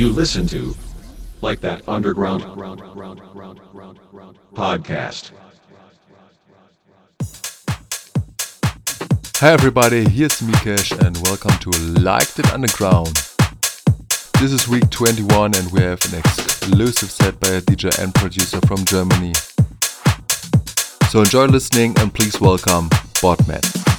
you listen to, like that underground podcast. Hi everybody, here's Mikesh and welcome to Like That Underground. This is week 21 and we have an exclusive set by a DJ and producer from Germany. So enjoy listening and please welcome Bødman.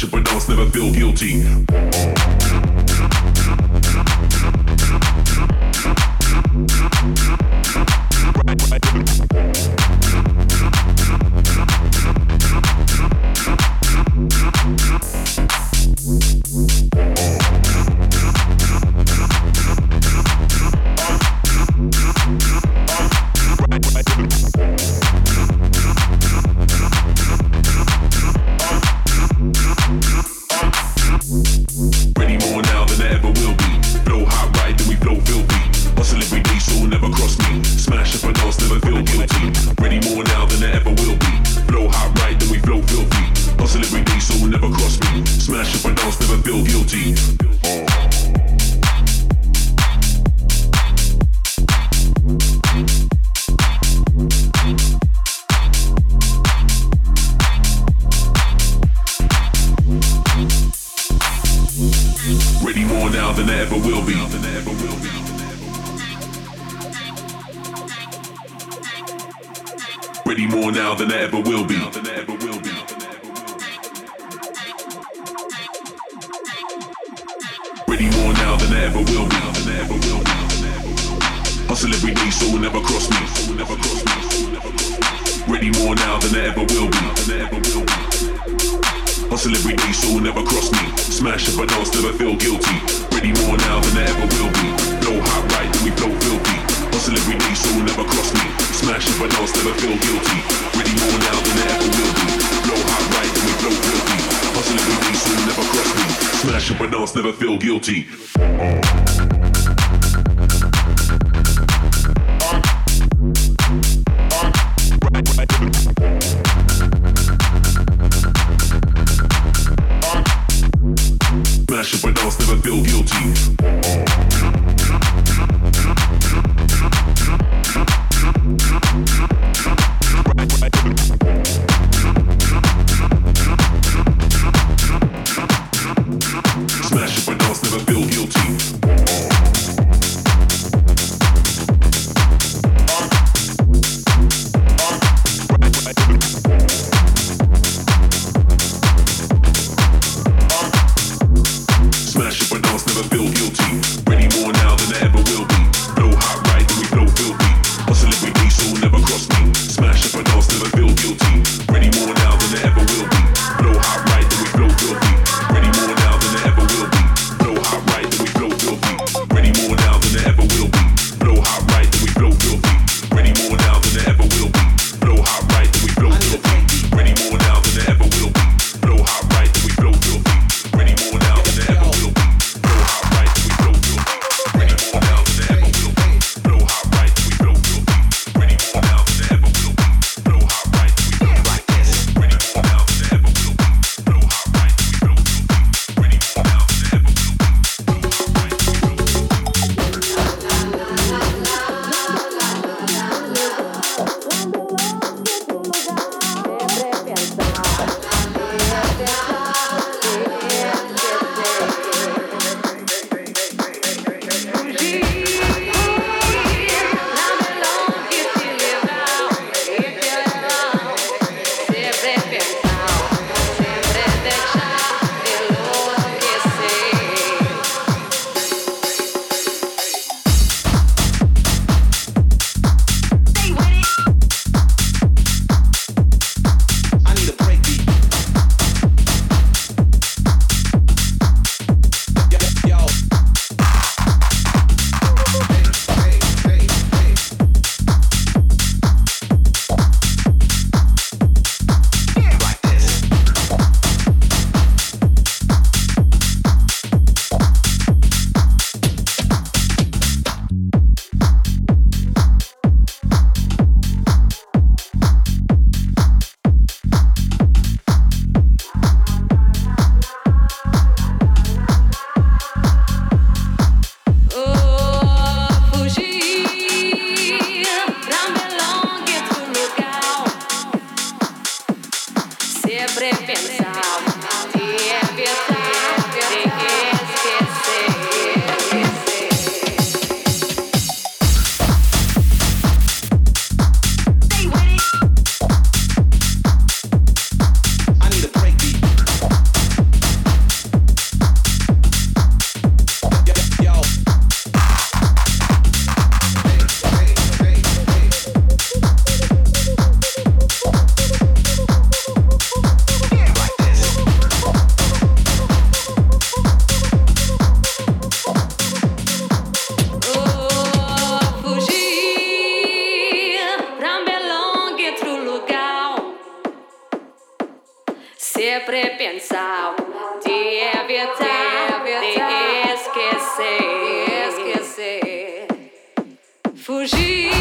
Smash it, but dance, never feel guilty. fugir.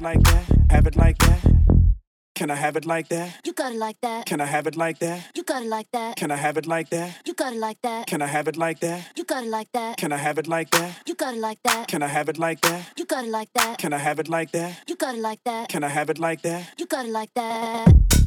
Like that? Have it like that? Can I have it like that? You got it like that. Can I have it like that? You got it like that. Can I have it like that? You got it like that. Can I have it like that? You got it like that. Can I have it like that? You got it like that. Can I have it like that? You got it like that. Can I have it like that? You got it like that. Can I have it like that? You got it like that.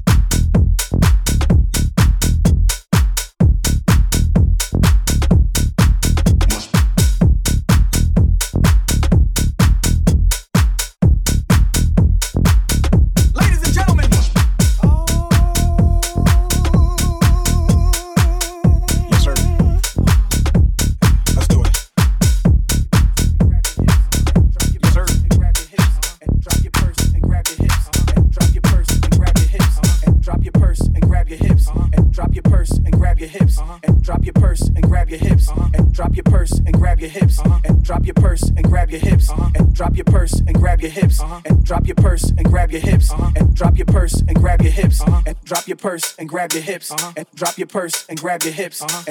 Your hips and drop your purse and grab your hips uh-huh. and drop your purse and grab your hips uh-huh. and drop your purse and grab your hips uh-huh. and drop your purse and grab your hips uh-huh. and drop your purse and grab your hips uh-huh.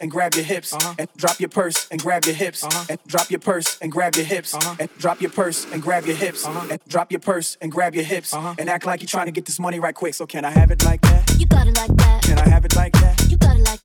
and grab your hips and drop your purse and grab your hips uh-huh. and grab your hips and drop your purse and grab your hips uh-huh. and grab your hips and act like you're trying to get this money right quick. So can I have it like that? You got it like that. Can I have it like that? You got it like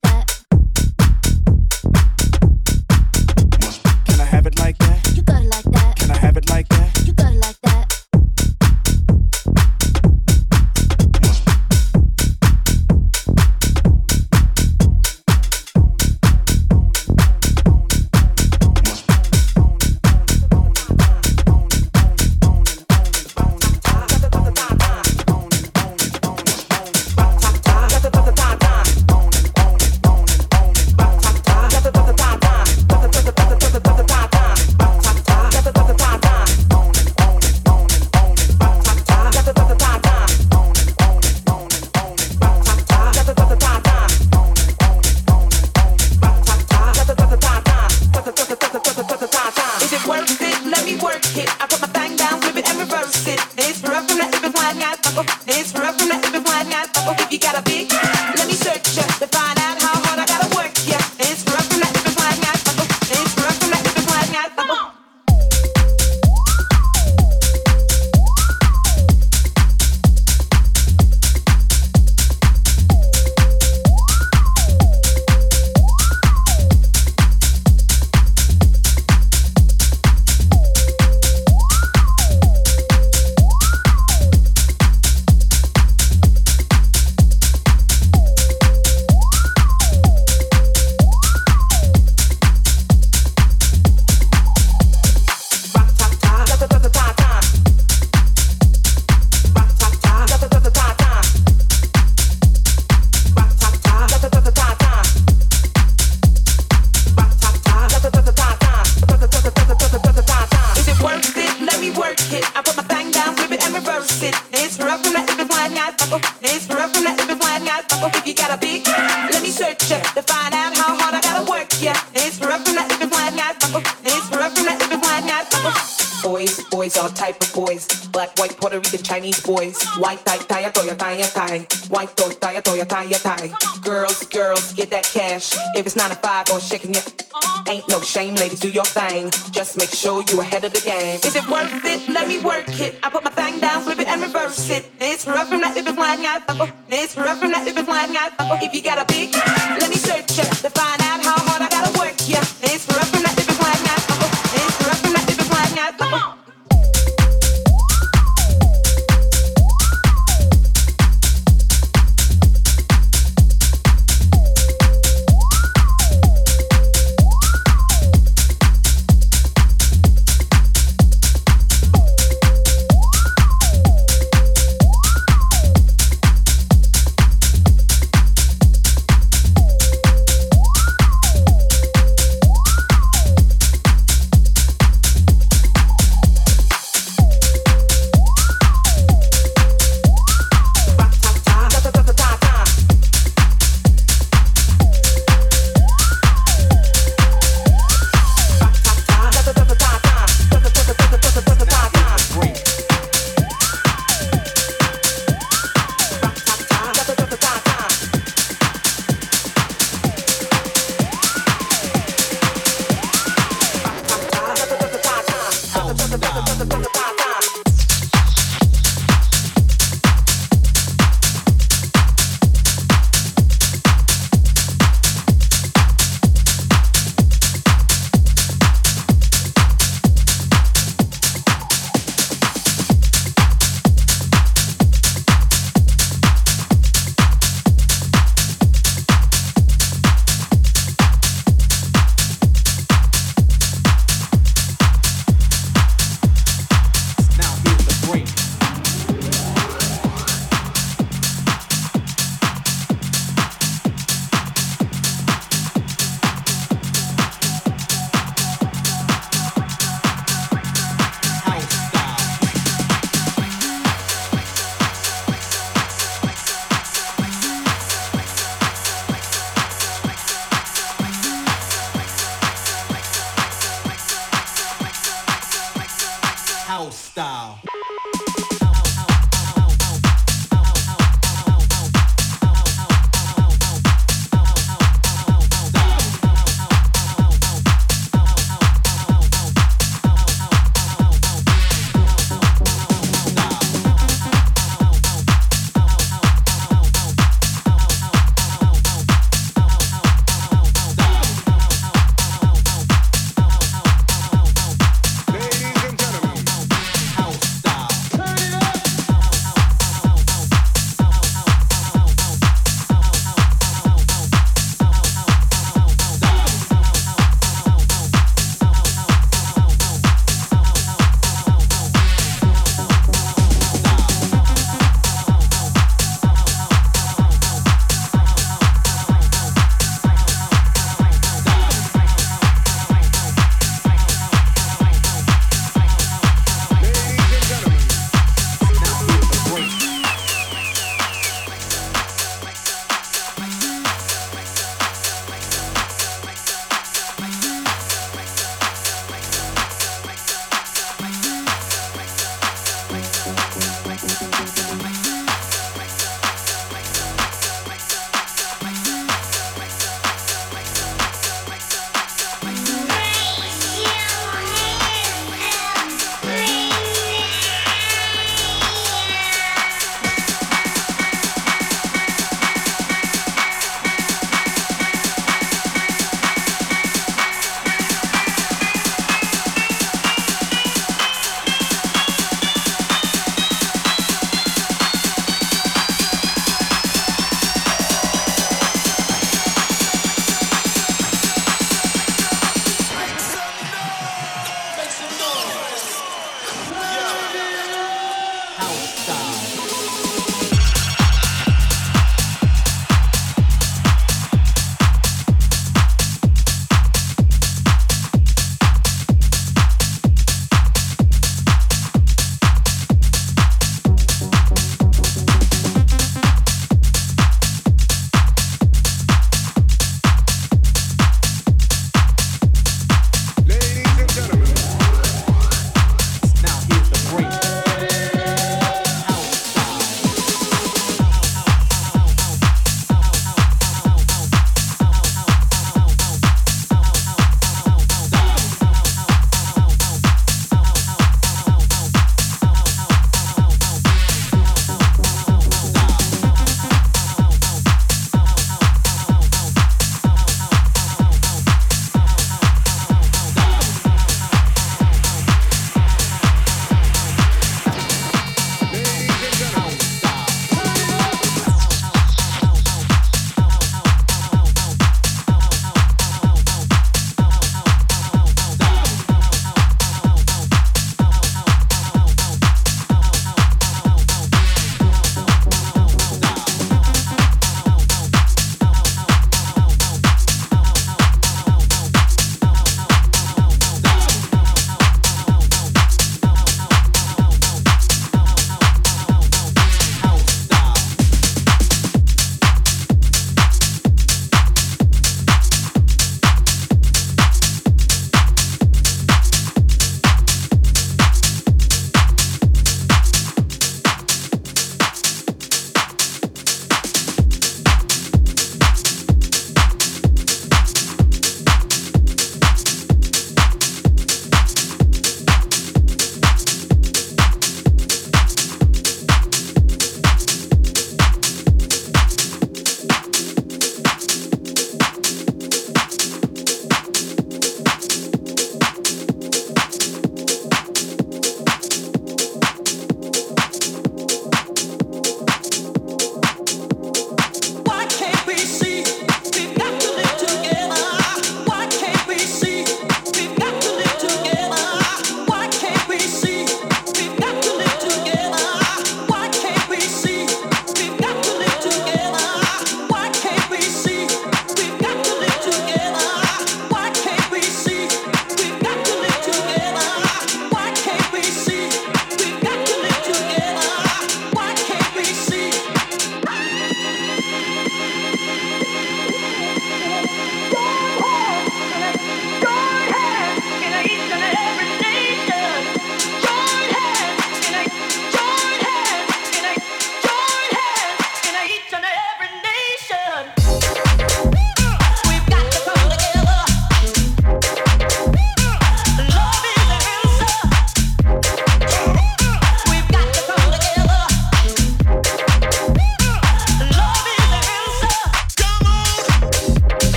tie, toya, tie. Girls, girls, get that cash. If it's nine to five or shaking it, uh-huh. ain't no shame, ladies, do your thing. Just make sure you ahead of the game. Is it worth it? Let me work it. I put my thing down, flip it and reverse it. It's rough from that if it's flying out. It's rough from that if it's flying out. If you got a big, let me search it to find out how hard I gotta work. Yeah, it's rough from that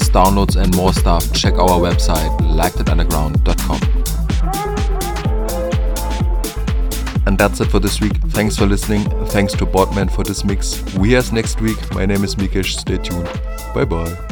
downloads, and more stuff, check our website, likethatunderground.com. And that's it for this week. Thanks for listening. Thanks to Bødman for this mix. We as next week. My name is Mikesh. Stay tuned. Bye bye.